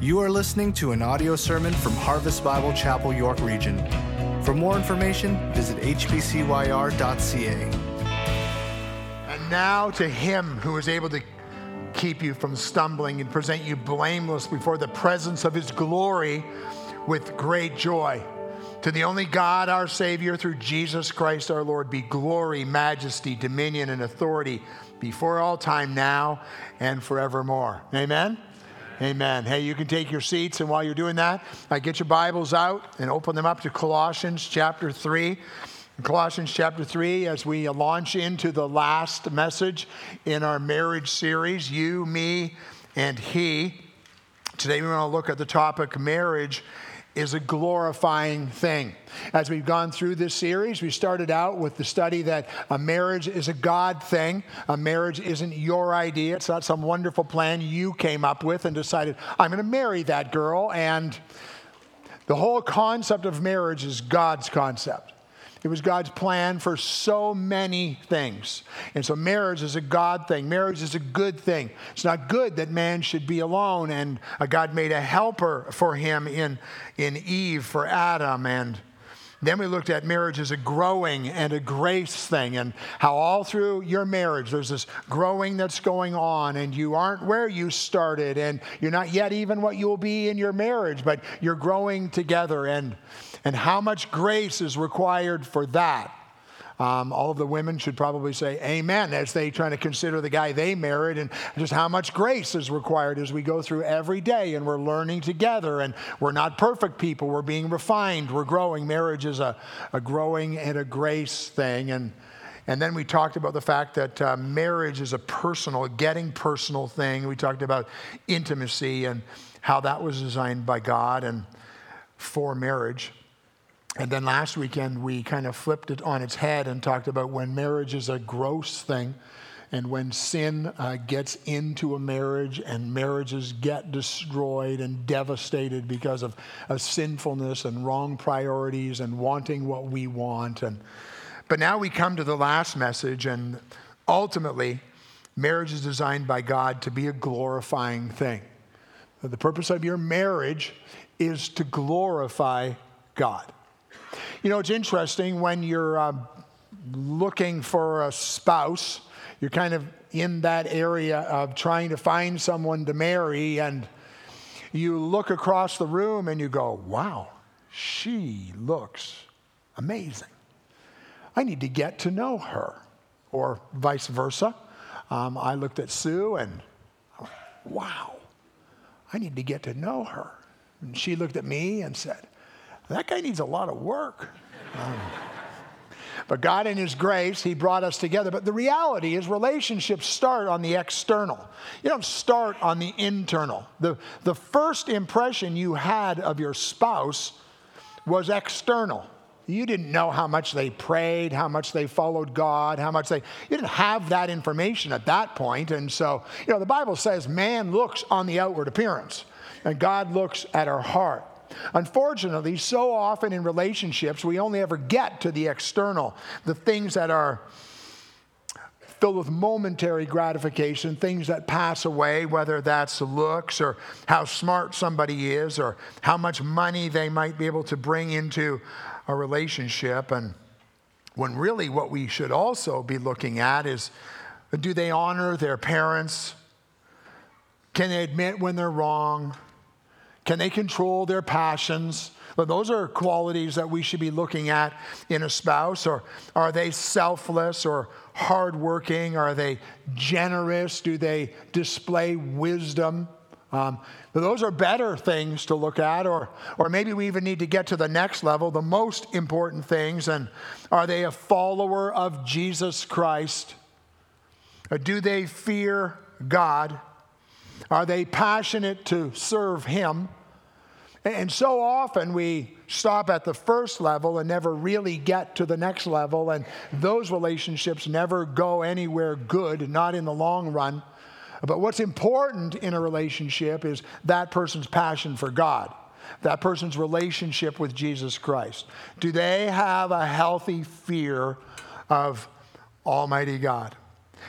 You are listening to an audio sermon from Harvest Bible Chapel, York Region. For more information, visit hbcyr.ca. And now to him who is able to keep you from stumbling and present you blameless before the presence of his glory with great joy. To the only God, our Savior, through Jesus Christ our Lord, be glory, majesty, dominion, and authority before all time, now and forevermore. Amen? Amen. Hey, you can take your seats, and while you're doing that, I get your Bibles out and open them up to Colossians chapter 3. In Colossians chapter 3, as we launch into the last message in our marriage series, You, Me, and He. Today, we want to look at the topic marriage is a glorifying thing. As we've gone through this series, we started out with the study that a marriage is a God thing. A marriage isn't your idea, it's not some wonderful plan you came up with and decided, I'm going to marry that girl. And the whole concept of marriage is God's concept. It was God's plan for so many things. And so marriage is a God thing. Marriage is a good thing. It's not good that man should be alone, and God made a helper for him in, in Eve, for Adam. And then we looked at marriage as a growing and a grace thing, and how all through your marriage there's this growing that's going on, and you aren't where you started, and you're not yet even what you will be in your marriage, but you're growing together. And and how much grace is required for that. Um, all of the women should probably say amen as they try to consider the guy they married and just how much grace is required as we go through every day and we're learning together and we're not perfect people. We're being refined. We're growing. Marriage is a, a growing and a grace thing. And and then we talked about the fact that uh, marriage is a personal getting personal thing. We talked about intimacy and how that was designed by god and for marriage and then last weekend, we kind of flipped it on its head and talked about when marriage is a gross thing and when sin uh, gets into a marriage and marriages get destroyed and devastated because of, of sinfulness and wrong priorities and wanting what we want. And, but now we come to the last message, and ultimately, marriage is designed by God to be a glorifying thing. The purpose of your marriage is to glorify God. You know, it's interesting when you're uh, looking for a spouse, you're kind of in that area of trying to find someone to marry, and you look across the room and you go, wow, she looks amazing. I need to get to know her, or vice versa. Um, I looked at Sue and, wow, I need to get to know her. And she looked at me and said, that guy needs a lot of work. Um, but God, in His grace, He brought us together. But the reality is, relationships start on the external. You don't start on the internal. The, the first impression you had of your spouse was external. You didn't know how much they prayed, how much they followed God, how much they, you didn't have that information at that point. And so, you know, the Bible says man looks on the outward appearance, and God looks at our heart. Unfortunately, so often in relationships, we only ever get to the external, the things that are filled with momentary gratification, things that pass away, whether that's looks or how smart somebody is or how much money they might be able to bring into a relationship. And when really what we should also be looking at is do they honor their parents? Can they admit when they're wrong? Can they control their passions? Well, those are qualities that we should be looking at in a spouse. Or are they selfless or hardworking? Are they generous? Do they display wisdom? Um, those are better things to look at, or, or maybe we even need to get to the next level, the most important things. And are they a follower of Jesus Christ? Or do they fear God? Are they passionate to serve Him? And so often we stop at the first level and never really get to the next level, and those relationships never go anywhere good, not in the long run. But what's important in a relationship is that person's passion for God, that person's relationship with Jesus Christ. Do they have a healthy fear of Almighty God?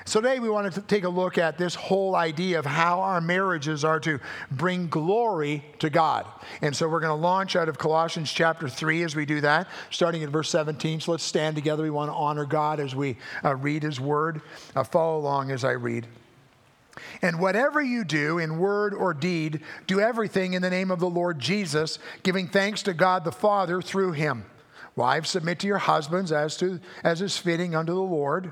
So today we want to take a look at this whole idea of how our marriages are to bring glory to God. And so we're going to launch out of Colossians chapter 3 as we do that, starting in verse 17. So let's stand together. We want to honor God as we uh, read his word. Uh, follow along as I read. And whatever you do in word or deed, do everything in the name of the Lord Jesus, giving thanks to God the Father through him. Wives, submit to your husbands as, to, as is fitting unto the Lord.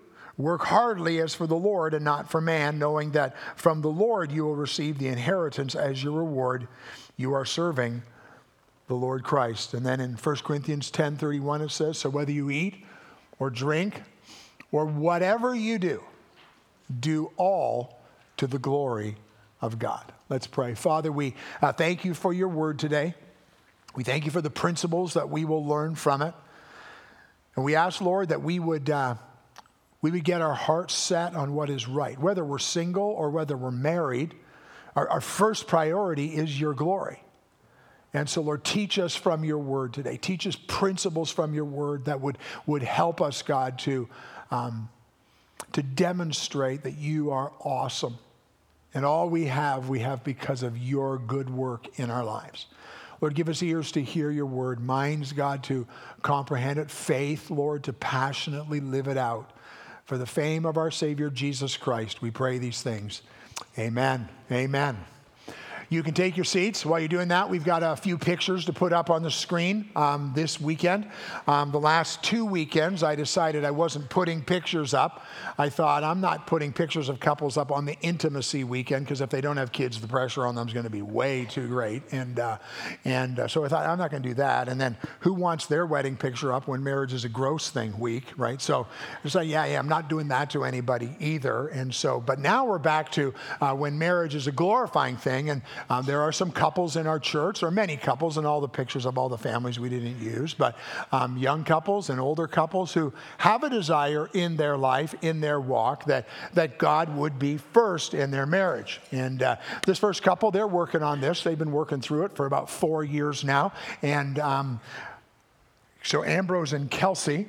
Work heartily as for the Lord and not for man, knowing that from the Lord you will receive the inheritance as your reward. You are serving the Lord Christ. And then in 1 Corinthians 10 31, it says, So whether you eat or drink or whatever you do, do all to the glory of God. Let's pray. Father, we uh, thank you for your word today. We thank you for the principles that we will learn from it. And we ask, Lord, that we would. Uh, we would get our hearts set on what is right. Whether we're single or whether we're married, our, our first priority is your glory. And so, Lord, teach us from your word today. Teach us principles from your word that would, would help us, God, to, um, to demonstrate that you are awesome. And all we have, we have because of your good work in our lives. Lord, give us ears to hear your word, minds, God, to comprehend it, faith, Lord, to passionately live it out. For the fame of our Savior Jesus Christ, we pray these things. Amen. Amen. You can take your seats. While you're doing that, we've got a few pictures to put up on the screen um, this weekend. Um, the last two weekends, I decided I wasn't putting pictures up. I thought I'm not putting pictures of couples up on the intimacy weekend because if they don't have kids, the pressure on them is going to be way too great. And, uh, and uh, so I thought I'm not going to do that. And then who wants their wedding picture up when marriage is a gross thing week, right? So I said, yeah, yeah, I'm not doing that to anybody either. And so, but now we're back to uh, when marriage is a glorifying thing. And um, there are some couples in our church, or many couples, and all the pictures of all the families we didn't use, but um, young couples and older couples who have a desire in their life, in their walk, that, that God would be first in their marriage. And uh, this first couple, they're working on this. They've been working through it for about four years now. And um, so Ambrose and Kelsey,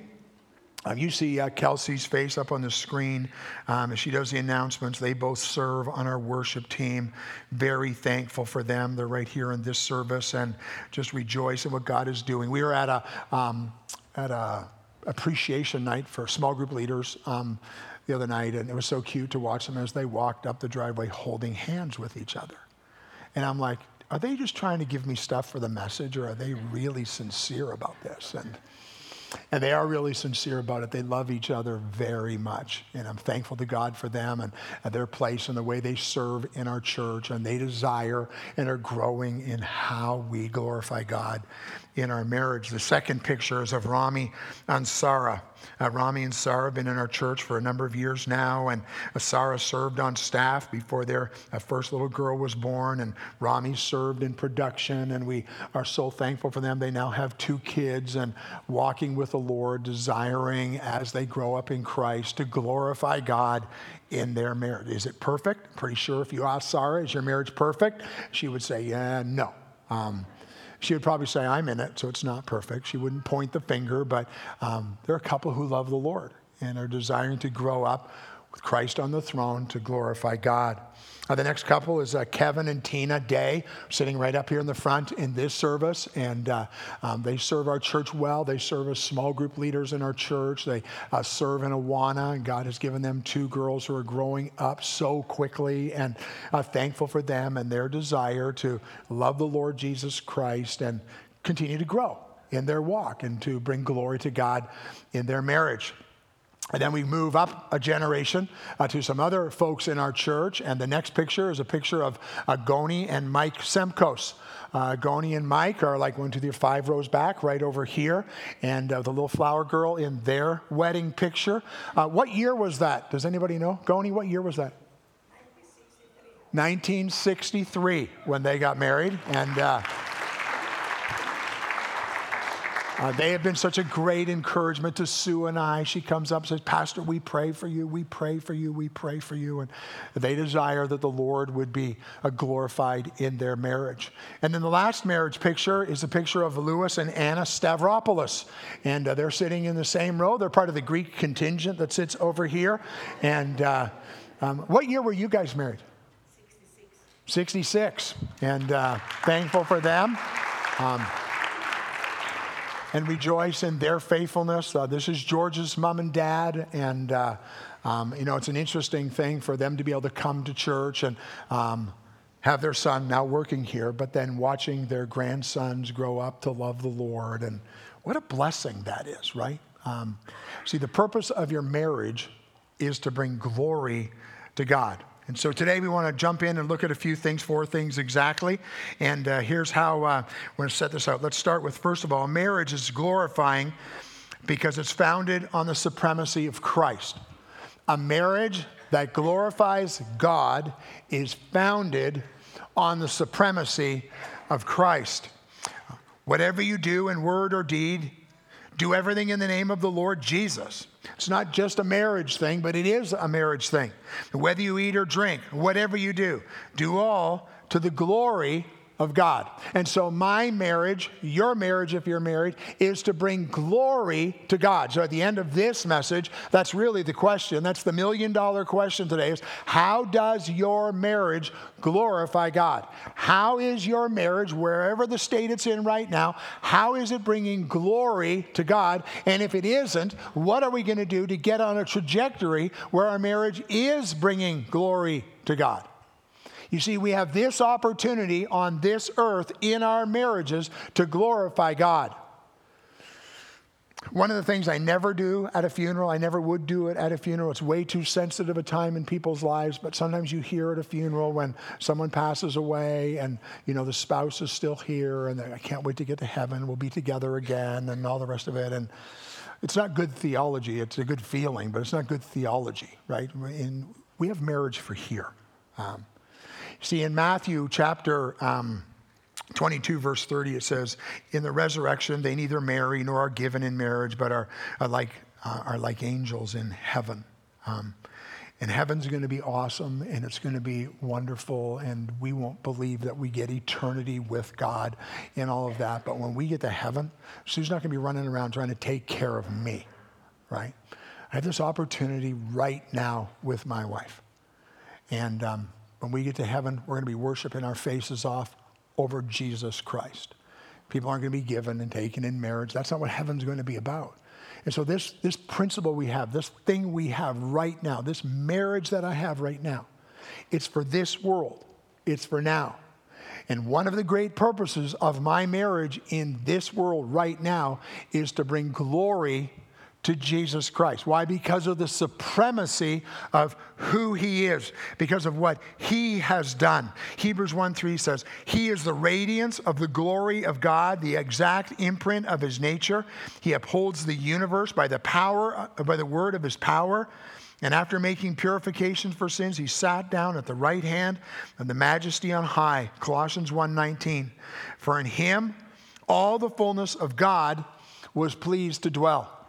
um, you see uh, Kelsey's face up on the screen um, as she does the announcements. They both serve on our worship team. Very thankful for them. They're right here in this service and just rejoice in what God is doing. We were at a um, at a appreciation night for small group leaders um, the other night, and it was so cute to watch them as they walked up the driveway holding hands with each other. And I'm like, are they just trying to give me stuff for the message, or are they really sincere about this? And and they are really sincere about it. They love each other very much. And I'm thankful to God for them and, and their place and the way they serve in our church. And they desire and are growing in how we glorify God in our marriage. The second picture is of Rami and Sarah. Uh, Rami and Sarah have been in our church for a number of years now, and uh, Sarah served on staff before their uh, first little girl was born, and Rami served in production, and we are so thankful for them. They now have two kids and walking with the Lord, desiring as they grow up in Christ to glorify God in their marriage. Is it perfect? Pretty sure if you ask Sarah, is your marriage perfect? She would say, yeah, no. Um, she would probably say, I'm in it, so it's not perfect. She wouldn't point the finger, but um, there are a couple who love the Lord and are desiring to grow up with Christ on the throne to glorify God. Uh, the next couple is uh, Kevin and Tina Day, sitting right up here in the front in this service. And uh, um, they serve our church well. They serve as small group leaders in our church. They uh, serve in Awana, and God has given them two girls who are growing up so quickly. And thankful for them and their desire to love the Lord Jesus Christ and continue to grow in their walk and to bring glory to God in their marriage. And then we move up a generation uh, to some other folks in our church. And the next picture is a picture of uh, Goni and Mike Semkos. Uh, Goni and Mike are like one, two, three, five rows back, right over here. And uh, the little flower girl in their wedding picture. Uh, what year was that? Does anybody know? Goni, what year was that? 1963 when they got married. And uh, they have been such a great encouragement to Sue and I. She comes up and says, Pastor, we pray for you, we pray for you, we pray for you. And they desire that the Lord would be uh, glorified in their marriage. And then the last marriage picture is a picture of Lewis and Anna Stavropoulos. And uh, they're sitting in the same row. They're part of the Greek contingent that sits over here. And uh, um, what year were you guys married? 66. 66. And uh, thankful for them. Um, and rejoice in their faithfulness. Uh, this is George's mom and dad, and uh, um, you know it's an interesting thing for them to be able to come to church and um, have their son now working here, but then watching their grandsons grow up to love the Lord, and what a blessing that is, right? Um, see, the purpose of your marriage is to bring glory to God. And so today we want to jump in and look at a few things, four things exactly. And uh, here's how uh, we're going to set this out. Let's start with first of all, marriage is glorifying because it's founded on the supremacy of Christ. A marriage that glorifies God is founded on the supremacy of Christ. Whatever you do in word or deed, do everything in the name of the Lord Jesus it's not just a marriage thing, but it is a marriage thing. Whether you eat or drink, whatever you do, do all to the glory of God. And so, my marriage, your marriage, if you're married, is to bring glory to God. So, at the end of this message, that's really the question. That's the million dollar question today is how does your marriage glorify God? How is your marriage, wherever the state it's in right now, how is it bringing glory to God? And if it isn't, what are we going to do to get on a trajectory where our marriage is bringing glory to God? You see, we have this opportunity on this earth in our marriages to glorify God. One of the things I never do at a funeral, I never would do it at a funeral. It's way too sensitive a time in people's lives, but sometimes you hear at a funeral when someone passes away and, you know, the spouse is still here and I can't wait to get to heaven, we'll be together again and all the rest of it. And it's not good theology, it's a good feeling, but it's not good theology, right? And we have marriage for here. Um, See, in Matthew chapter um, 22, verse 30, it says, In the resurrection, they neither marry nor are given in marriage, but are, are, like, uh, are like angels in heaven. Um, and heaven's going to be awesome and it's going to be wonderful, and we won't believe that we get eternity with God and all of that. But when we get to heaven, she's not going to be running around trying to take care of me, right? I have this opportunity right now with my wife. And um, when we get to heaven, we're going to be worshiping our faces off over Jesus Christ. People aren't going to be given and taken in marriage. That's not what heaven's going to be about. And so, this, this principle we have, this thing we have right now, this marriage that I have right now, it's for this world, it's for now. And one of the great purposes of my marriage in this world right now is to bring glory to Jesus Christ. Why? Because of the supremacy of who he is, because of what he has done. Hebrews 1 3 says, He is the radiance of the glory of God, the exact imprint of his nature. He upholds the universe by the power, by the word of his power. And after making purification for sins, he sat down at the right hand of the majesty on high. Colossians 1:19. For in him all the fullness of God was pleased to dwell.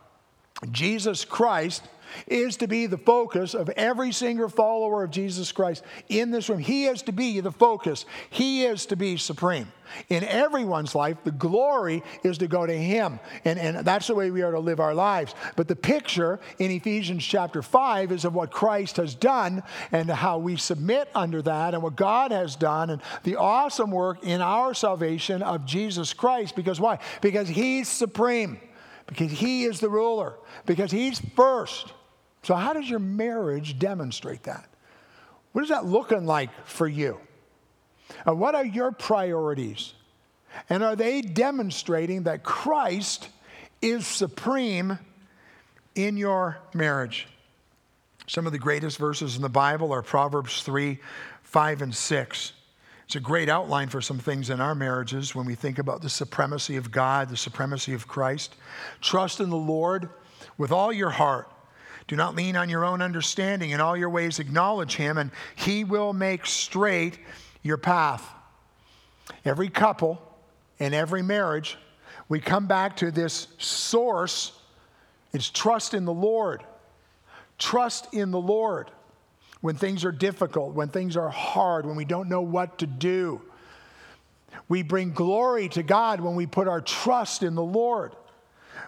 Jesus Christ is to be the focus of every single follower of Jesus Christ in this room. He is to be the focus, He is to be supreme. In everyone's life, the glory is to go to Him. And, and that's the way we are to live our lives. But the picture in Ephesians chapter 5 is of what Christ has done and how we submit under that and what God has done and the awesome work in our salvation of Jesus Christ. Because why? Because He's supreme because He is the ruler, because He's first. So, how does your marriage demonstrate that? What is that looking like for you? And what are your priorities? And are they demonstrating that Christ is supreme in your marriage? Some of the greatest verses in the Bible are Proverbs 3, 5, and 6. It's a great outline for some things in our marriages when we think about the supremacy of God, the supremacy of Christ. Trust in the Lord with all your heart. Do not lean on your own understanding. In all your ways, acknowledge him, and he will make straight your path. Every couple and every marriage, we come back to this source it's trust in the Lord. Trust in the Lord when things are difficult, when things are hard, when we don't know what to do. We bring glory to God when we put our trust in the Lord.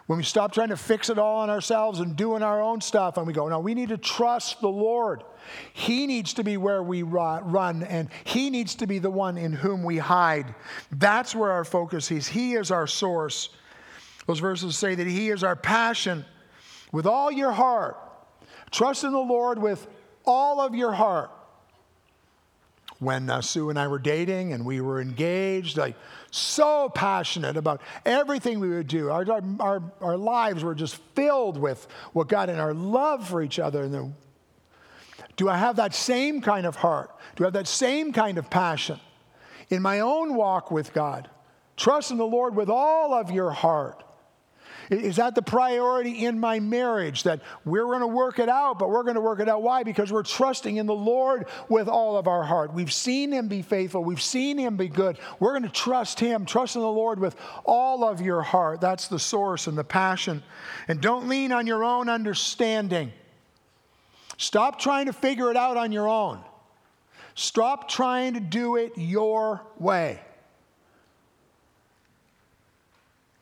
When we stop trying to fix it all on ourselves and doing our own stuff, and we go, no, we need to trust the Lord. He needs to be where we run, and He needs to be the one in whom we hide. That's where our focus is. He is our source. Those verses say that He is our passion with all your heart. Trust in the Lord with all of your heart. When uh, Sue and I were dating and we were engaged, like so passionate about everything we would do. Our, our, our lives were just filled with what God and our love for each other. And do I have that same kind of heart? Do I have that same kind of passion in my own walk with God? Trust in the Lord with all of your heart. Is that the priority in my marriage? That we're going to work it out, but we're going to work it out. Why? Because we're trusting in the Lord with all of our heart. We've seen Him be faithful, we've seen Him be good. We're going to trust Him. Trust in the Lord with all of your heart. That's the source and the passion. And don't lean on your own understanding. Stop trying to figure it out on your own. Stop trying to do it your way.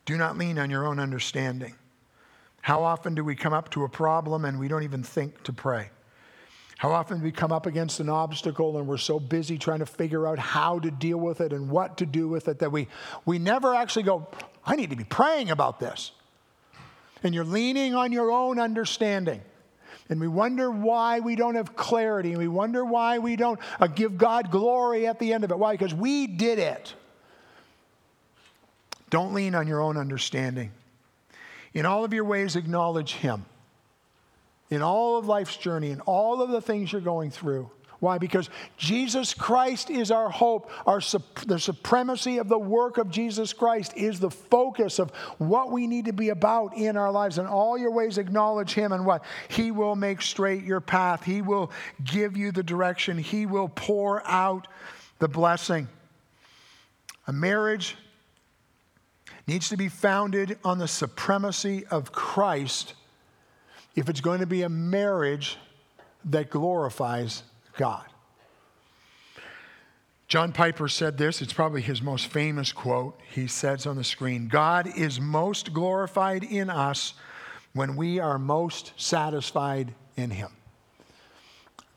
Do not lean on your own understanding. How often do we come up to a problem and we don't even think to pray? How often do we come up against an obstacle and we're so busy trying to figure out how to deal with it and what to do with it that we, we never actually go, I need to be praying about this. And you're leaning on your own understanding. And we wonder why we don't have clarity. And we wonder why we don't uh, give God glory at the end of it. Why? Because we did it. Don't lean on your own understanding. In all of your ways, acknowledge Him. In all of life's journey, in all of the things you're going through. Why? Because Jesus Christ is our hope. Our, the supremacy of the work of Jesus Christ is the focus of what we need to be about in our lives. In all your ways, acknowledge Him, and what? He will make straight your path. He will give you the direction. He will pour out the blessing. A marriage needs to be founded on the supremacy of Christ if it's going to be a marriage that glorifies God. John Piper said this, it's probably his most famous quote. He says on the screen God is most glorified in us when we are most satisfied in Him.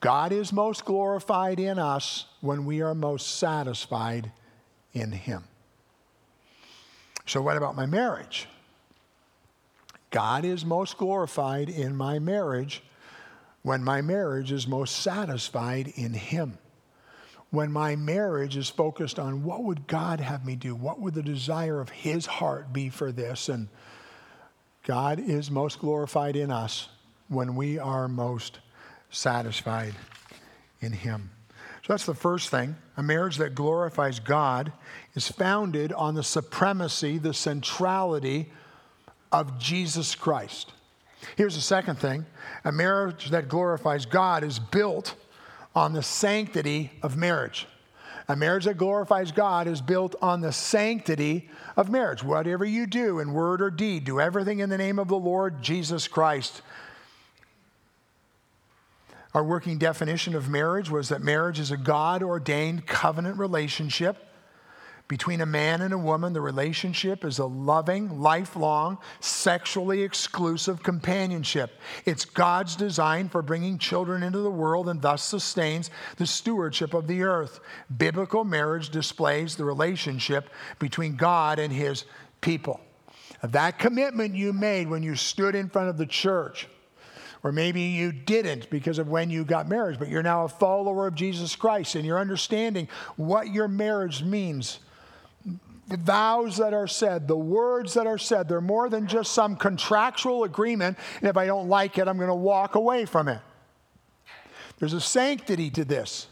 God is most glorified in us when we are most satisfied in Him. So, what about my marriage? God is most glorified in my marriage when my marriage is most satisfied in Him. When my marriage is focused on what would God have me do? What would the desire of His heart be for this? And God is most glorified in us when we are most satisfied in Him. So that's the first thing. A marriage that glorifies God is founded on the supremacy, the centrality of Jesus Christ. Here's the second thing a marriage that glorifies God is built on the sanctity of marriage. A marriage that glorifies God is built on the sanctity of marriage. Whatever you do in word or deed, do everything in the name of the Lord Jesus Christ. Our working definition of marriage was that marriage is a God ordained covenant relationship between a man and a woman. The relationship is a loving, lifelong, sexually exclusive companionship. It's God's design for bringing children into the world and thus sustains the stewardship of the earth. Biblical marriage displays the relationship between God and his people. That commitment you made when you stood in front of the church or maybe you didn't because of when you got married, but you're now a follower of Jesus Christ and you're understanding what your marriage means. The vows that are said, the words that are said, they're more than just some contractual agreement. And if I don't like it, I'm going to walk away from it. There's a sanctity to this,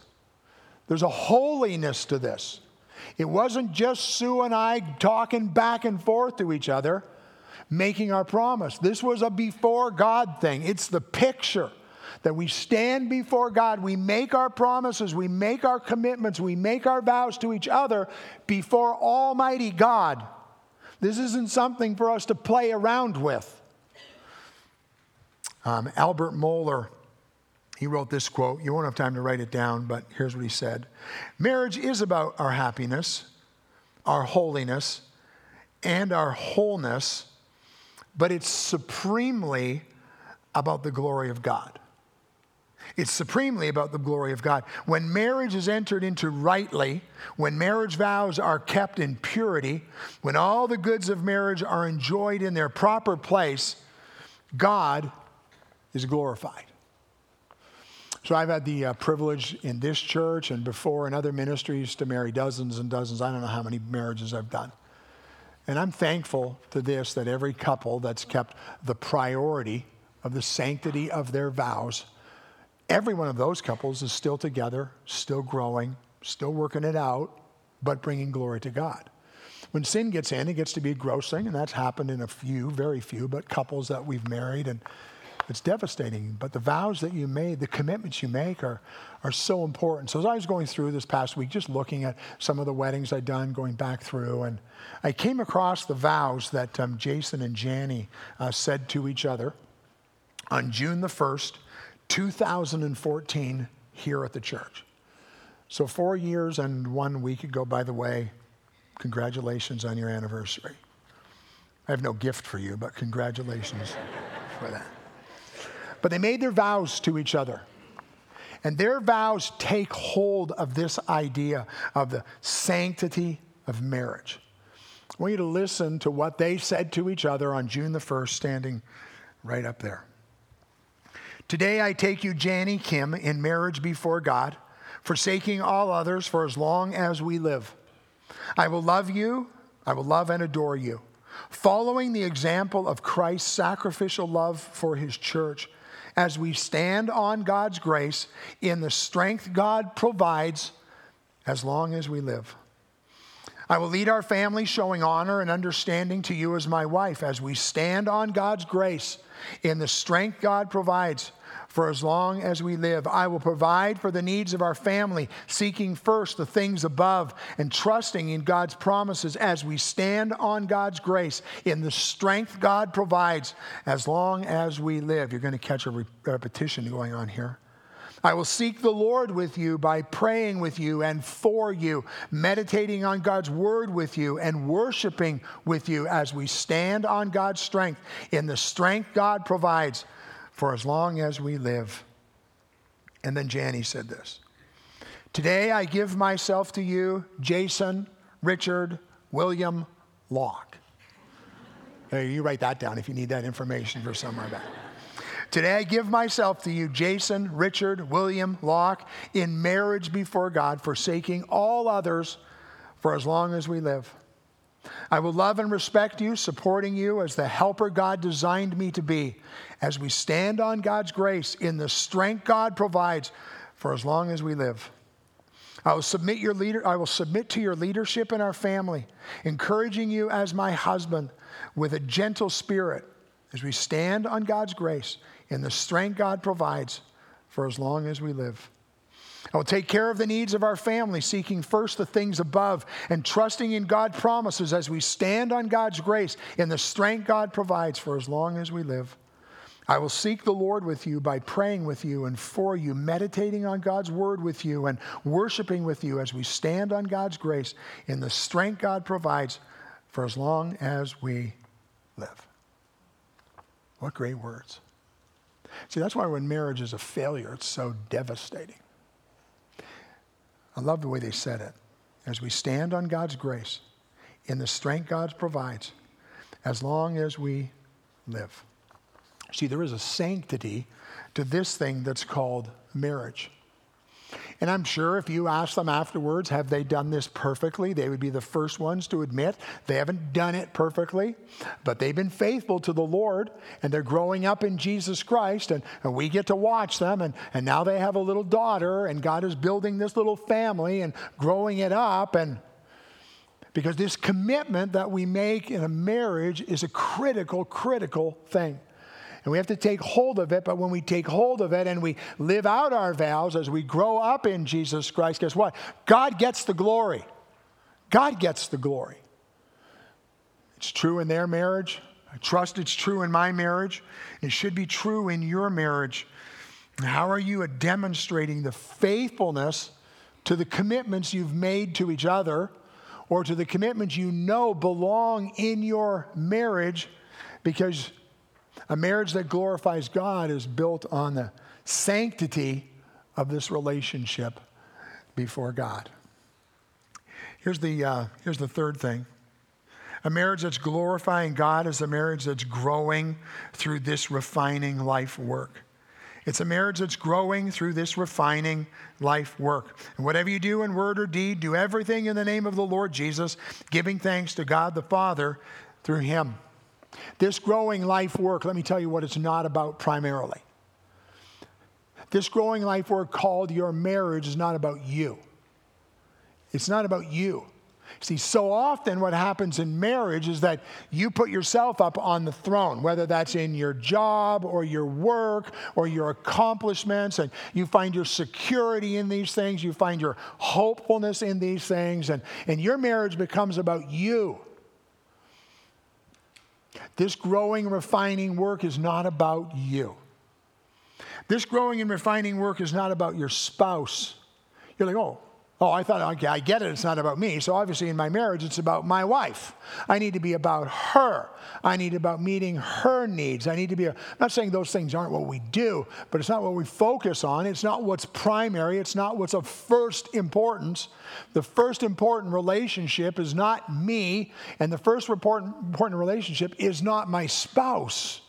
there's a holiness to this. It wasn't just Sue and I talking back and forth to each other. Making our promise. This was a before God thing, it's the picture that we stand before God, we make our promises, we make our commitments, we make our vows to each other before Almighty God. This isn't something for us to play around with. Um, Albert Mohler, he wrote this quote. You won't have time to write it down, but here's what he said Marriage is about our happiness, our holiness, and our wholeness, but it's supremely about the glory of God. It's supremely about the glory of God. When marriage is entered into rightly, when marriage vows are kept in purity, when all the goods of marriage are enjoyed in their proper place, God is glorified. So I've had the uh, privilege in this church and before in other ministries to marry dozens and dozens. I don't know how many marriages I've done. And I'm thankful to this that every couple that's kept the priority of the sanctity of their vows every one of those couples is still together, still growing, still working it out, but bringing glory to God. When sin gets in, it gets to be a gross thing, and that's happened in a few, very few, but couples that we've married, and it's devastating. But the vows that you made, the commitments you make are, are so important. So as I was going through this past week, just looking at some of the weddings I'd done, going back through, and I came across the vows that um, Jason and Janie uh, said to each other on June the 1st, 2014 here at the church. So, four years and one week ago, by the way, congratulations on your anniversary. I have no gift for you, but congratulations for that. But they made their vows to each other. And their vows take hold of this idea of the sanctity of marriage. I want you to listen to what they said to each other on June the 1st, standing right up there. Today I take you, Janie Kim, in marriage before God, forsaking all others for as long as we live. I will love you, I will love and adore you. Following the example of Christ's sacrificial love for his church, as we stand on God's grace in the strength God provides as long as we live. I will lead our family showing honor and understanding to you as my wife as we stand on God's grace in the strength God provides for as long as we live. I will provide for the needs of our family, seeking first the things above and trusting in God's promises as we stand on God's grace in the strength God provides as long as we live. You're going to catch a repetition going on here. I will seek the Lord with you by praying with you and for you, meditating on God's word with you, and worshiping with you as we stand on God's strength in the strength God provides for as long as we live. And then Janie said this Today I give myself to you, Jason, Richard, William, Locke. Hey, you write that down if you need that information for somewhere back. Today I give myself to you, Jason, Richard, William, Locke, in marriage before God, forsaking all others for as long as we live. I will love and respect you, supporting you as the helper God designed me to be, as we stand on God's grace in the strength God provides for as long as we live. I will submit your leader, I will submit to your leadership in our family, encouraging you as my husband with a gentle spirit as we stand on God's grace in the strength God provides for as long as we live. I will take care of the needs of our family, seeking first the things above and trusting in God's promises as we stand on God's grace in the strength God provides for as long as we live. I will seek the Lord with you by praying with you and for you, meditating on God's word with you, and worshiping with you as we stand on God's grace in the strength God provides for as long as we live. What great words. See, that's why when marriage is a failure, it's so devastating. I love the way they said it. As we stand on God's grace, in the strength God provides, as long as we live. See, there is a sanctity to this thing that's called marriage. And I'm sure if you ask them afterwards, have they done this perfectly? They would be the first ones to admit they haven't done it perfectly, but they've been faithful to the Lord and they're growing up in Jesus Christ. And, and we get to watch them. And, and now they have a little daughter, and God is building this little family and growing it up. And Because this commitment that we make in a marriage is a critical, critical thing. And we have to take hold of it. But when we take hold of it and we live out our vows as we grow up in Jesus Christ, guess what? God gets the glory. God gets the glory. It's true in their marriage. I trust it's true in my marriage. It should be true in your marriage. How are you demonstrating the faithfulness to the commitments you've made to each other? or to the commitments you know belong in your marriage because a marriage that glorifies God is built on the sanctity of this relationship before God. Here's the, uh, here's the third thing. A marriage that's glorifying God is a marriage that's growing through this refining life work. It's a marriage that's growing through this refining life work. And whatever you do in word or deed, do everything in the name of the Lord Jesus, giving thanks to God the Father through Him. This growing life work, let me tell you what it's not about primarily. This growing life work called your marriage is not about you. It's not about you. See, so often what happens in marriage is that you put yourself up on the throne, whether that's in your job or your work or your accomplishments, and you find your security in these things, you find your hopefulness in these things, and, and your marriage becomes about you. This growing, refining work is not about you. This growing and refining work is not about your spouse. You're like, oh, Oh, I thought, okay, I get it. It's not about me. So obviously, in my marriage, it's about my wife. I need to be about her. I need about meeting her needs. I need to be. A, I'm not saying those things aren't what we do, but it's not what we focus on. It's not what's primary. It's not what's of first importance. The first important relationship is not me, and the first important, important relationship is not my spouse.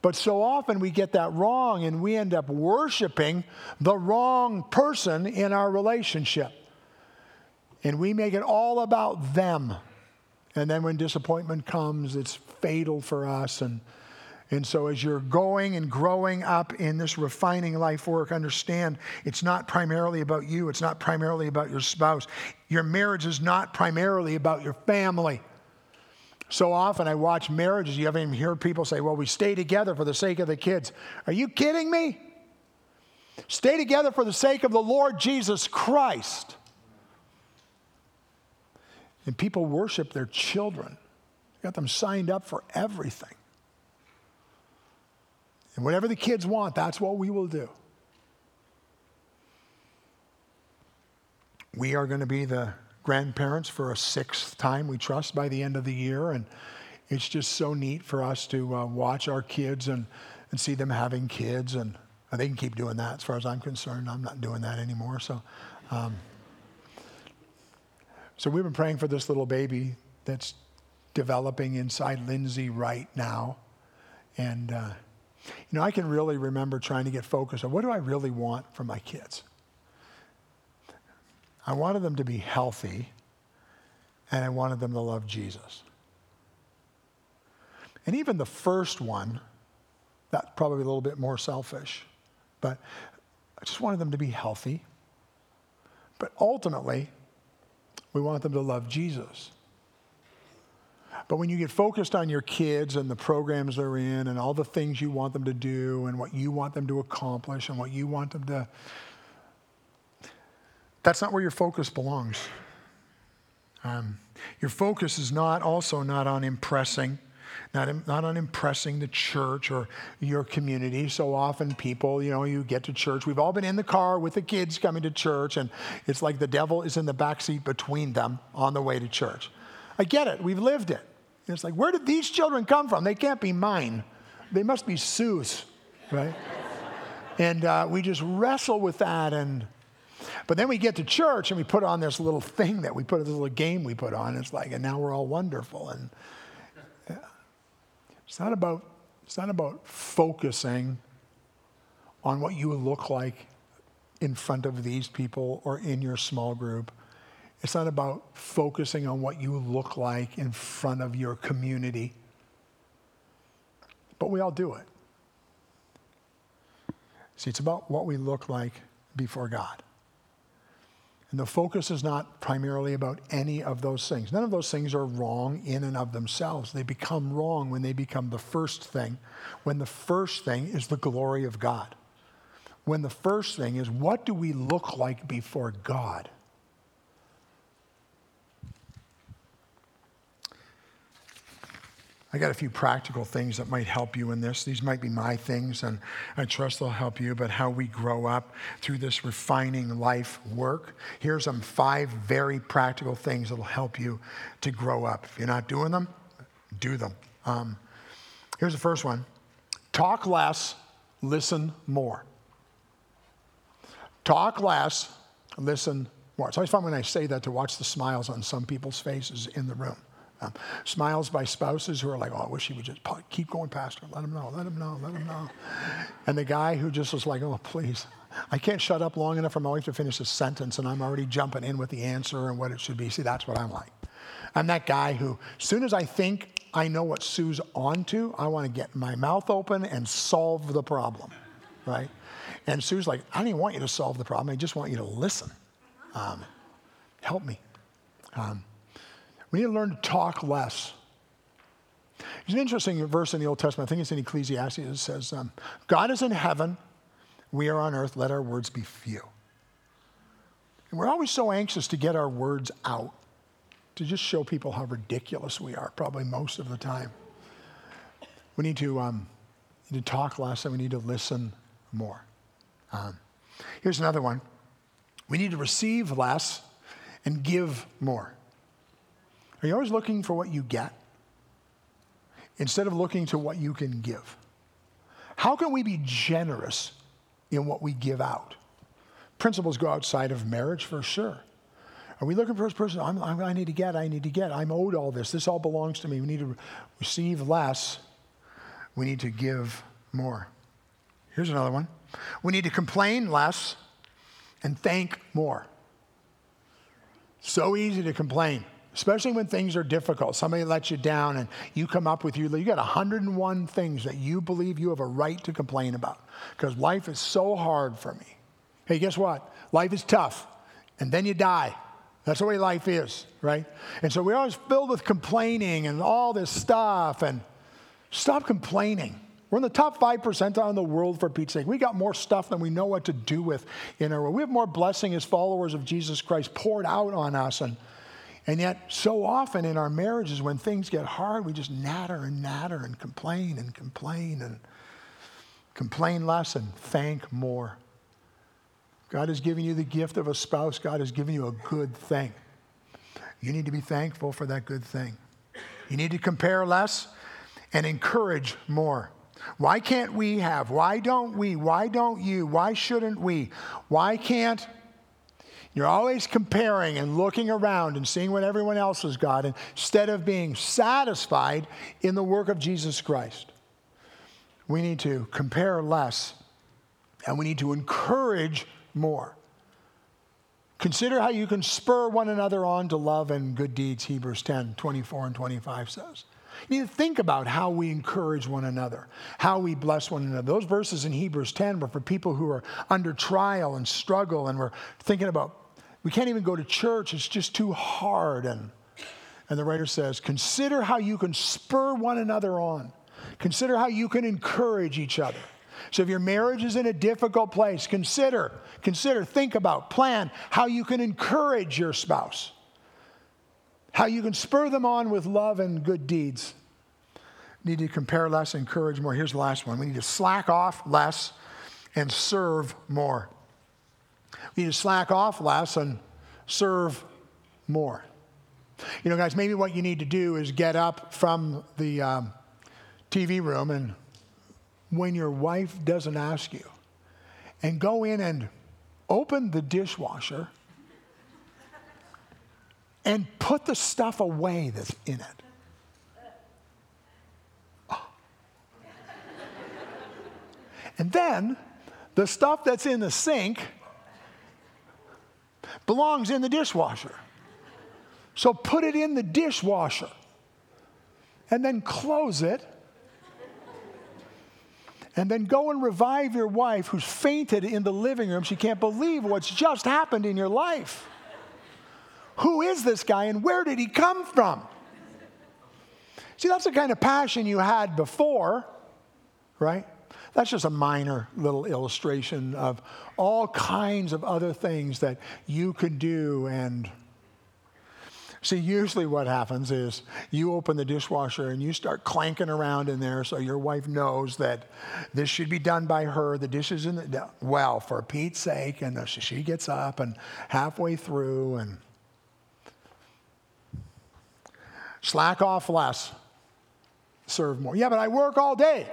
But so often we get that wrong and we end up worshiping the wrong person in our relationship. And we make it all about them. And then when disappointment comes, it's fatal for us. And, and so, as you're going and growing up in this refining life work, understand it's not primarily about you, it's not primarily about your spouse. Your marriage is not primarily about your family. So often I watch marriages, you haven't even heard people say, well, we stay together for the sake of the kids. Are you kidding me? Stay together for the sake of the Lord Jesus Christ. And people worship their children. Got them signed up for everything. And whatever the kids want, that's what we will do. We are going to be the grandparents for a sixth time, we trust, by the end of the year. And it's just so neat for us to uh, watch our kids and, and see them having kids. And they can keep doing that as far as I'm concerned. I'm not doing that anymore. So, um, so we've been praying for this little baby that's developing inside Lindsay right now. And, uh, you know, I can really remember trying to get focused on what do I really want for my kids? I wanted them to be healthy, and I wanted them to love Jesus. And even the first one, that's probably a little bit more selfish, but I just wanted them to be healthy. But ultimately, we want them to love Jesus. But when you get focused on your kids and the programs they're in and all the things you want them to do and what you want them to accomplish and what you want them to that's not where your focus belongs. Um, your focus is not also not on impressing, not, not on impressing the church or your community. So often people, you know, you get to church. We've all been in the car with the kids coming to church, and it's like the devil is in the back seat between them on the way to church. I get it. We've lived it. And it's like, where did these children come from? They can't be mine. They must be Sue's, right? and uh, we just wrestle with that and but then we get to church and we put on this little thing that we put, this little game we put on. It's like, and now we're all wonderful. And yeah. it's not about, it's not about focusing on what you look like in front of these people or in your small group. It's not about focusing on what you look like in front of your community. But we all do it. See, it's about what we look like before God. And the focus is not primarily about any of those things. None of those things are wrong in and of themselves. They become wrong when they become the first thing, when the first thing is the glory of God. When the first thing is, what do we look like before God? I got a few practical things that might help you in this. These might be my things, and I trust they'll help you. But how we grow up through this refining life work. Here's some five very practical things that'll help you to grow up. If you're not doing them, do them. Um, here's the first one talk less, listen more. Talk less, listen more. It's always fun when I say that to watch the smiles on some people's faces in the room. Um, smiles by spouses who are like, oh, I wish he would just keep going past her. Let him know, let him know, let him know. And the guy who just was like, oh, please. I can't shut up long enough for my wife to finish a sentence, and I'm already jumping in with the answer and what it should be. See, that's what I'm like. I'm that guy who, as soon as I think I know what Sue's onto, I want to get my mouth open and solve the problem, right? And Sue's like, I don't even want you to solve the problem. I just want you to listen. Um, help me. Um, we need to learn to talk less. There's an interesting verse in the Old Testament. I think it's in Ecclesiastes. It says, um, God is in heaven, we are on earth, let our words be few. And we're always so anxious to get our words out, to just show people how ridiculous we are, probably most of the time. We need to, um, need to talk less and we need to listen more. Um, here's another one we need to receive less and give more. Are you always looking for what you get instead of looking to what you can give? How can we be generous in what we give out? Principles go outside of marriage for sure. Are we looking for this person? I'm, I'm, i need to get, I need to get. I'm owed all this. This all belongs to me. We need to receive less. We need to give more. Here's another one. We need to complain less and thank more. So easy to complain especially when things are difficult. Somebody lets you down and you come up with you, you got 101 things that you believe you have a right to complain about because life is so hard for me. Hey, guess what? Life is tough and then you die. That's the way life is, right? And so we're always filled with complaining and all this stuff and stop complaining. We're in the top 5 percentile in the world for Pete's sake. We got more stuff than we know what to do with in our world. We have more blessing as followers of Jesus Christ poured out on us and and yet, so often in our marriages, when things get hard, we just natter and natter and complain and complain and complain less and thank more. God has given you the gift of a spouse, God has given you a good thing. You need to be thankful for that good thing. You need to compare less and encourage more. Why can't we have? Why don't we? Why don't you? Why shouldn't we? Why can't you're always comparing and looking around and seeing what everyone else has got instead of being satisfied in the work of Jesus Christ. We need to compare less and we need to encourage more. Consider how you can spur one another on to love and good deeds, Hebrews 10 24 and 25 says. You need to think about how we encourage one another, how we bless one another. Those verses in Hebrews 10 were for people who are under trial and struggle and we're thinking about we can't even go to church, it's just too hard. And, and the writer says, Consider how you can spur one another on, consider how you can encourage each other. So if your marriage is in a difficult place, consider, consider, think about, plan how you can encourage your spouse, how you can spur them on with love and good deeds. Need to compare less, encourage more. Here's the last one. We need to slack off less and serve more. We need to slack off less and serve more. You know, guys, maybe what you need to do is get up from the um, TV room and when your wife doesn't ask you, and go in and open the dishwasher and put the stuff away that's in it. Oh. And then the stuff that's in the sink belongs in the dishwasher. So put it in the dishwasher and then close it. And then go and revive your wife who's fainted in the living room. She can't believe what's just happened in your life. Who is this guy and where did he come from? See, that's the kind of passion you had before, right? That's just a minor little illustration of all kinds of other things that you could do and See, usually what happens is you open the dishwasher and you start clanking around in there so your wife knows that this should be done by her. The dishes in the, well, for Pete's sake. And she gets up and halfway through and slack off less, serve more. Yeah, but I work all day.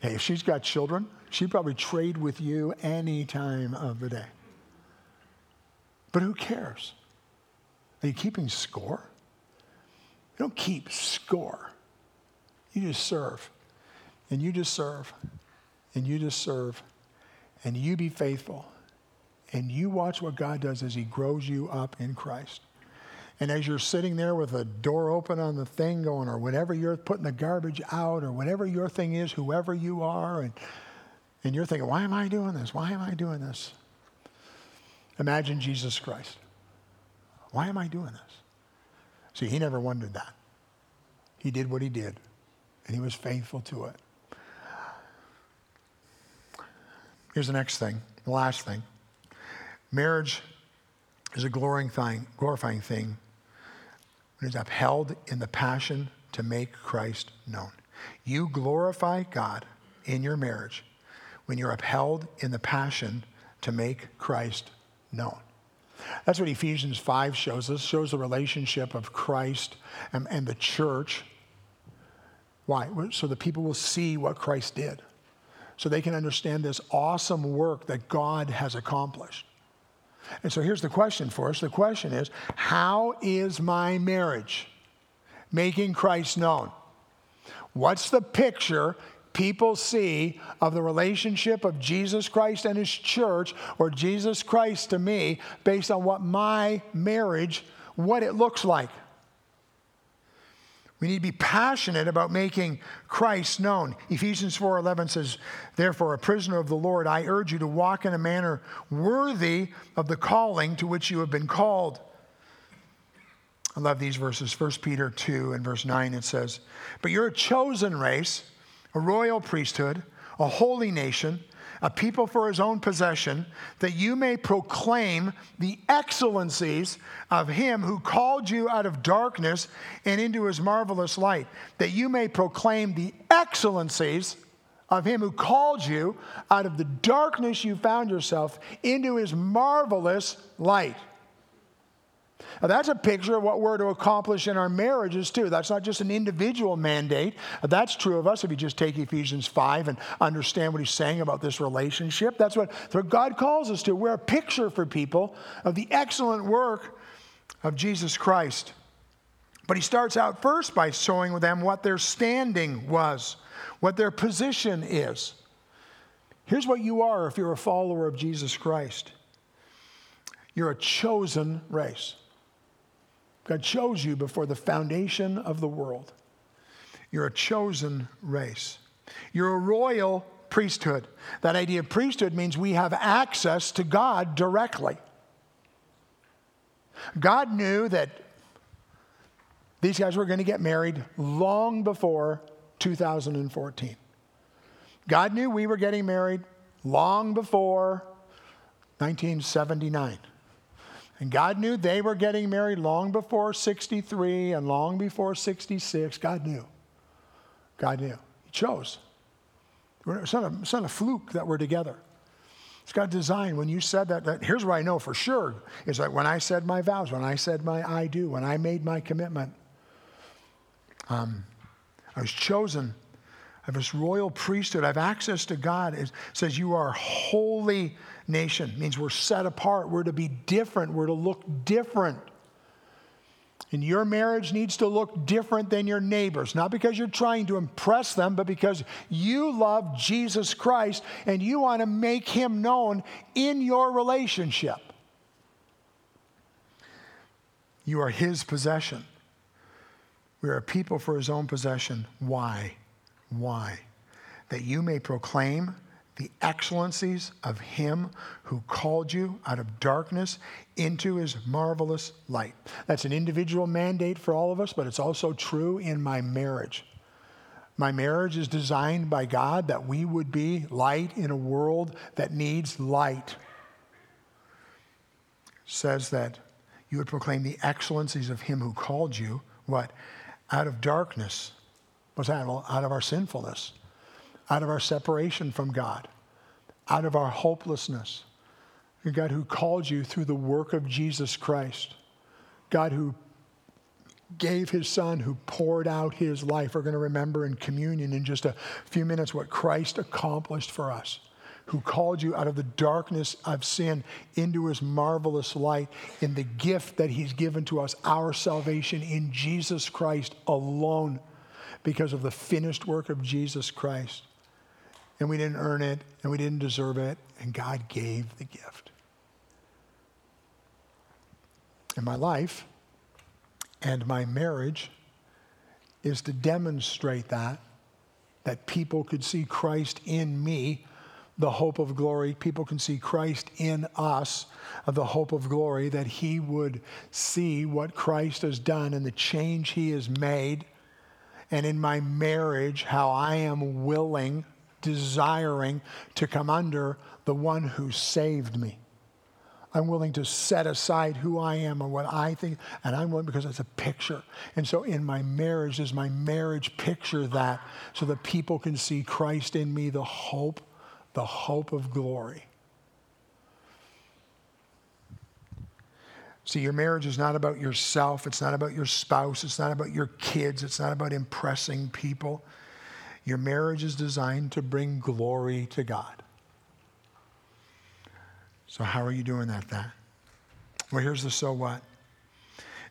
Hey, if she's got children, she'd probably trade with you any time of the day. But who cares? Are you keeping score? You don't keep score. You just serve. And you just serve. And you just serve. And you be faithful. And you watch what God does as He grows you up in Christ. And as you're sitting there with a door open on the thing going, or whatever you're putting the garbage out, or whatever your thing is, whoever you are, and, and you're thinking, why am I doing this? Why am I doing this? Imagine Jesus Christ. Why am I doing this? See, he never wondered that. He did what he did, and he was faithful to it. Here's the next thing, the last thing. Marriage is a glorifying glorifying thing it's upheld in the passion to make Christ known. You glorify God in your marriage when you're upheld in the passion to make Christ known. That's what Ephesians 5 shows us, shows the relationship of Christ and, and the church. Why? So the people will see what Christ did. So they can understand this awesome work that God has accomplished. And so here's the question for us. The question is, how is my marriage making Christ known? What's the picture people see of the relationship of Jesus Christ and his church or Jesus Christ to me based on what my marriage what it looks like. We need to be passionate about making Christ known. Ephesians 4:11 says, "Therefore, a prisoner of the Lord, I urge you to walk in a manner worthy of the calling to which you have been called." I love these verses. 1 Peter 2 and verse 9 it says, "But you're a chosen race, a royal priesthood, a holy nation, a people for his own possession, that you may proclaim the excellencies of him who called you out of darkness and into his marvelous light. That you may proclaim the excellencies of him who called you out of the darkness you found yourself into his marvelous light. Now, that's a picture of what we're to accomplish in our marriages, too. That's not just an individual mandate. That's true of us if you just take Ephesians 5 and understand what he's saying about this relationship. That's what, that's what God calls us to. We're a picture for people of the excellent work of Jesus Christ. But he starts out first by showing them what their standing was, what their position is. Here's what you are if you're a follower of Jesus Christ you're a chosen race. God chose you before the foundation of the world. You're a chosen race. You're a royal priesthood. That idea of priesthood means we have access to God directly. God knew that these guys were going to get married long before 2014. God knew we were getting married long before 1979. And God knew they were getting married long before 63 and long before 66. God knew. God knew. He chose. It's not a, it's not a fluke that we're together. It's God's design. When you said that, that, here's what I know for sure is that when I said my vows, when I said my I do, when I made my commitment, um, I was chosen. I have this royal priesthood. I have access to God. It says you are holy nation. Means we're set apart. We're to be different. We're to look different. And your marriage needs to look different than your neighbors, not because you're trying to impress them, but because you love Jesus Christ and you want to make him known in your relationship. You are his possession. We are a people for his own possession. Why? Why? That you may proclaim the excellencies of him who called you out of darkness into his marvelous light. That's an individual mandate for all of us, but it's also true in my marriage. My marriage is designed by God that we would be light in a world that needs light. says that you would proclaim the excellencies of him who called you, what? Out of darkness. What's that? Well, out of our sinfulness out of our separation from God, out of our hopelessness. God who called you through the work of Jesus Christ. God who gave his son, who poured out his life. We're going to remember in communion in just a few minutes what Christ accomplished for us, who called you out of the darkness of sin into his marvelous light in the gift that he's given to us, our salvation in Jesus Christ alone, because of the finished work of Jesus Christ and we didn't earn it, and we didn't deserve it, and God gave the gift. And my life and my marriage is to demonstrate that, that people could see Christ in me, the hope of glory. People can see Christ in us, the hope of glory, that He would see what Christ has done and the change He has made. And in my marriage, how I am willing desiring to come under the one who saved me. I'm willing to set aside who I am and what I think, and I'm willing because it's a picture. And so in my marriage, does my marriage picture that so that people can see Christ in me, the hope, the hope of glory. See, your marriage is not about yourself. It's not about your spouse. It's not about your kids. It's not about impressing people. Your marriage is designed to bring glory to God. So, how are you doing that, that? Well, here's the so what.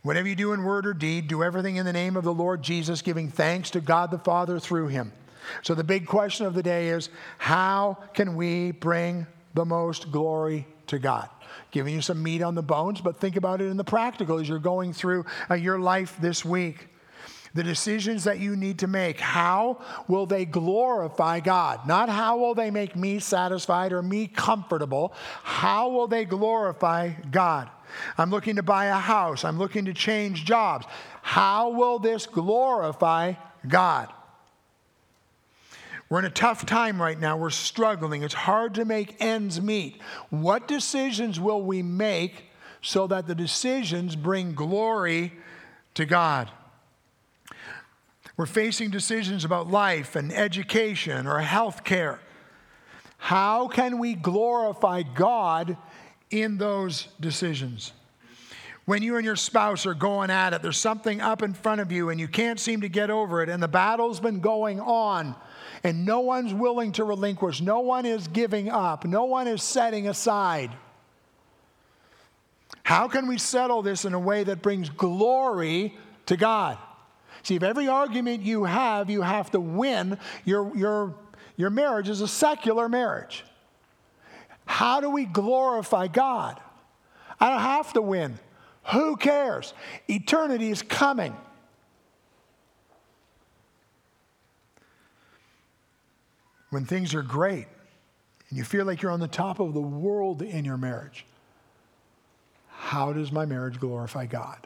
Whatever you do in word or deed, do everything in the name of the Lord Jesus, giving thanks to God the Father through him. So, the big question of the day is how can we bring the most glory to God? Giving you some meat on the bones, but think about it in the practical as you're going through uh, your life this week the decisions that you need to make. How will they glorify God? Not how will they make me satisfied or me comfortable. How will they glorify God? I'm looking to buy a house. I'm looking to change jobs. How will this glorify God? We're in a tough time right now. We're struggling. It's hard to make ends meet. What decisions will we make so that the decisions bring glory to God? We're facing decisions about life and education or health care. How can we glorify God in those decisions? When you and your spouse are going at it, there's something up in front of you and you can't seem to get over it, and the battle's been going on, and no one's willing to relinquish. No one is giving up. No one is setting aside. How can we settle this in a way that brings glory to God? See, if every argument you have, you have to win, your, your, your marriage is a secular marriage. How do we glorify God? I don't have to win. Who cares? Eternity is coming. When things are great and you feel like you're on the top of the world in your marriage, how does my marriage glorify God?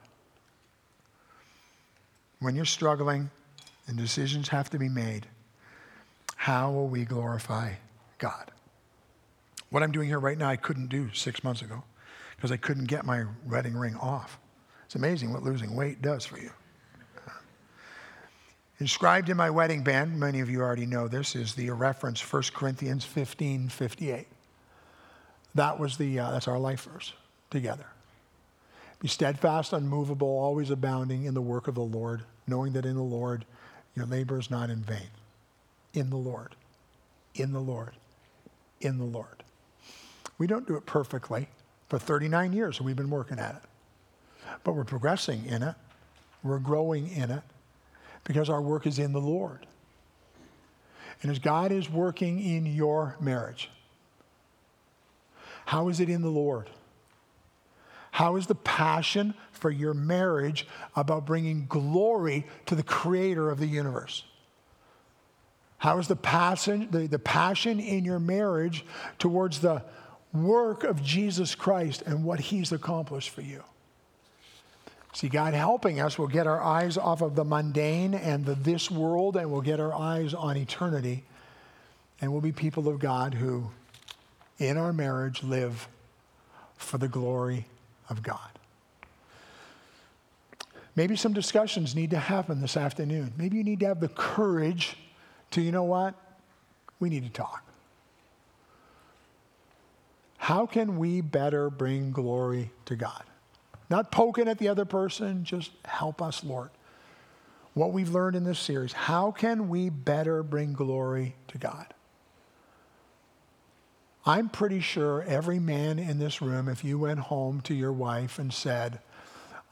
When you're struggling and decisions have to be made, how will we glorify God? What I'm doing here right now, I couldn't do six months ago because I couldn't get my wedding ring off. It's amazing what losing weight does for you. Inscribed in my wedding band, many of you already know this, is the reference 1 Corinthians 15 58. That was the, uh, that's our life verse together. Be steadfast, unmovable, always abounding in the work of the Lord, knowing that in the Lord your labor is not in vain. In the Lord. In the Lord. In the Lord. We don't do it perfectly. For 39 years we've been working at it. But we're progressing in it. We're growing in it because our work is in the Lord. And as God is working in your marriage, how is it in the Lord? How is the passion for your marriage about bringing glory to the creator of the universe? How is the passion, the, the passion in your marriage towards the work of Jesus Christ and what he's accomplished for you? See, God helping us will get our eyes off of the mundane and the this world, and we'll get our eyes on eternity. And we'll be people of God who, in our marriage, live for the glory of God. Maybe some discussions need to happen this afternoon. Maybe you need to have the courage to, you know what? We need to talk. How can we better bring glory to God? Not poking at the other person, just help us, Lord. What we've learned in this series, how can we better bring glory to God? I'm pretty sure every man in this room, if you went home to your wife and said,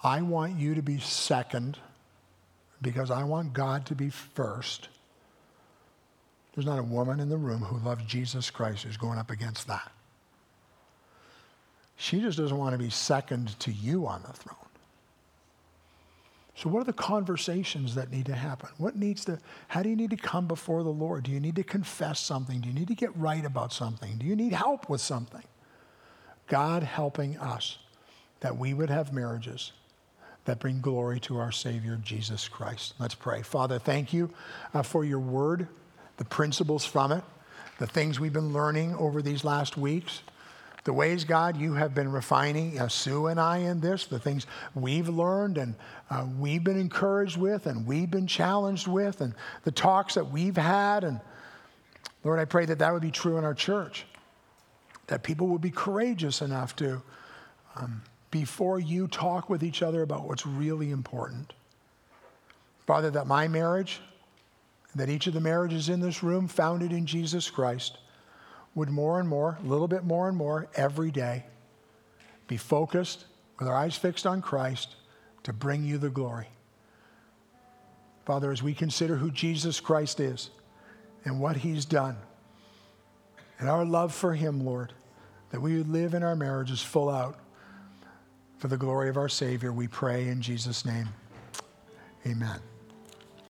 I want you to be second because I want God to be first, there's not a woman in the room who loves Jesus Christ who's going up against that. She just doesn't want to be second to you on the throne. So, what are the conversations that need to happen? What needs to, how do you need to come before the Lord? Do you need to confess something? Do you need to get right about something? Do you need help with something? God helping us that we would have marriages that bring glory to our Savior, Jesus Christ. Let's pray. Father, thank you uh, for your word, the principles from it, the things we've been learning over these last weeks the ways, God, you have been refining uh, Sue and I in this, the things we've learned and uh, we've been encouraged with and we've been challenged with, and the talks that we've had. And Lord, I pray that that would be true in our church, that people would be courageous enough to, um, before you talk with each other about what's really important. Father, that my marriage, that each of the marriages in this room founded in Jesus Christ, would more and more, a little bit more and more every day, be focused with our eyes fixed on Christ to bring you the glory. Father, as we consider who Jesus Christ is and what he's done, and our love for him, Lord, that we would live in our marriages full out for the glory of our Savior, we pray in Jesus' name. Amen.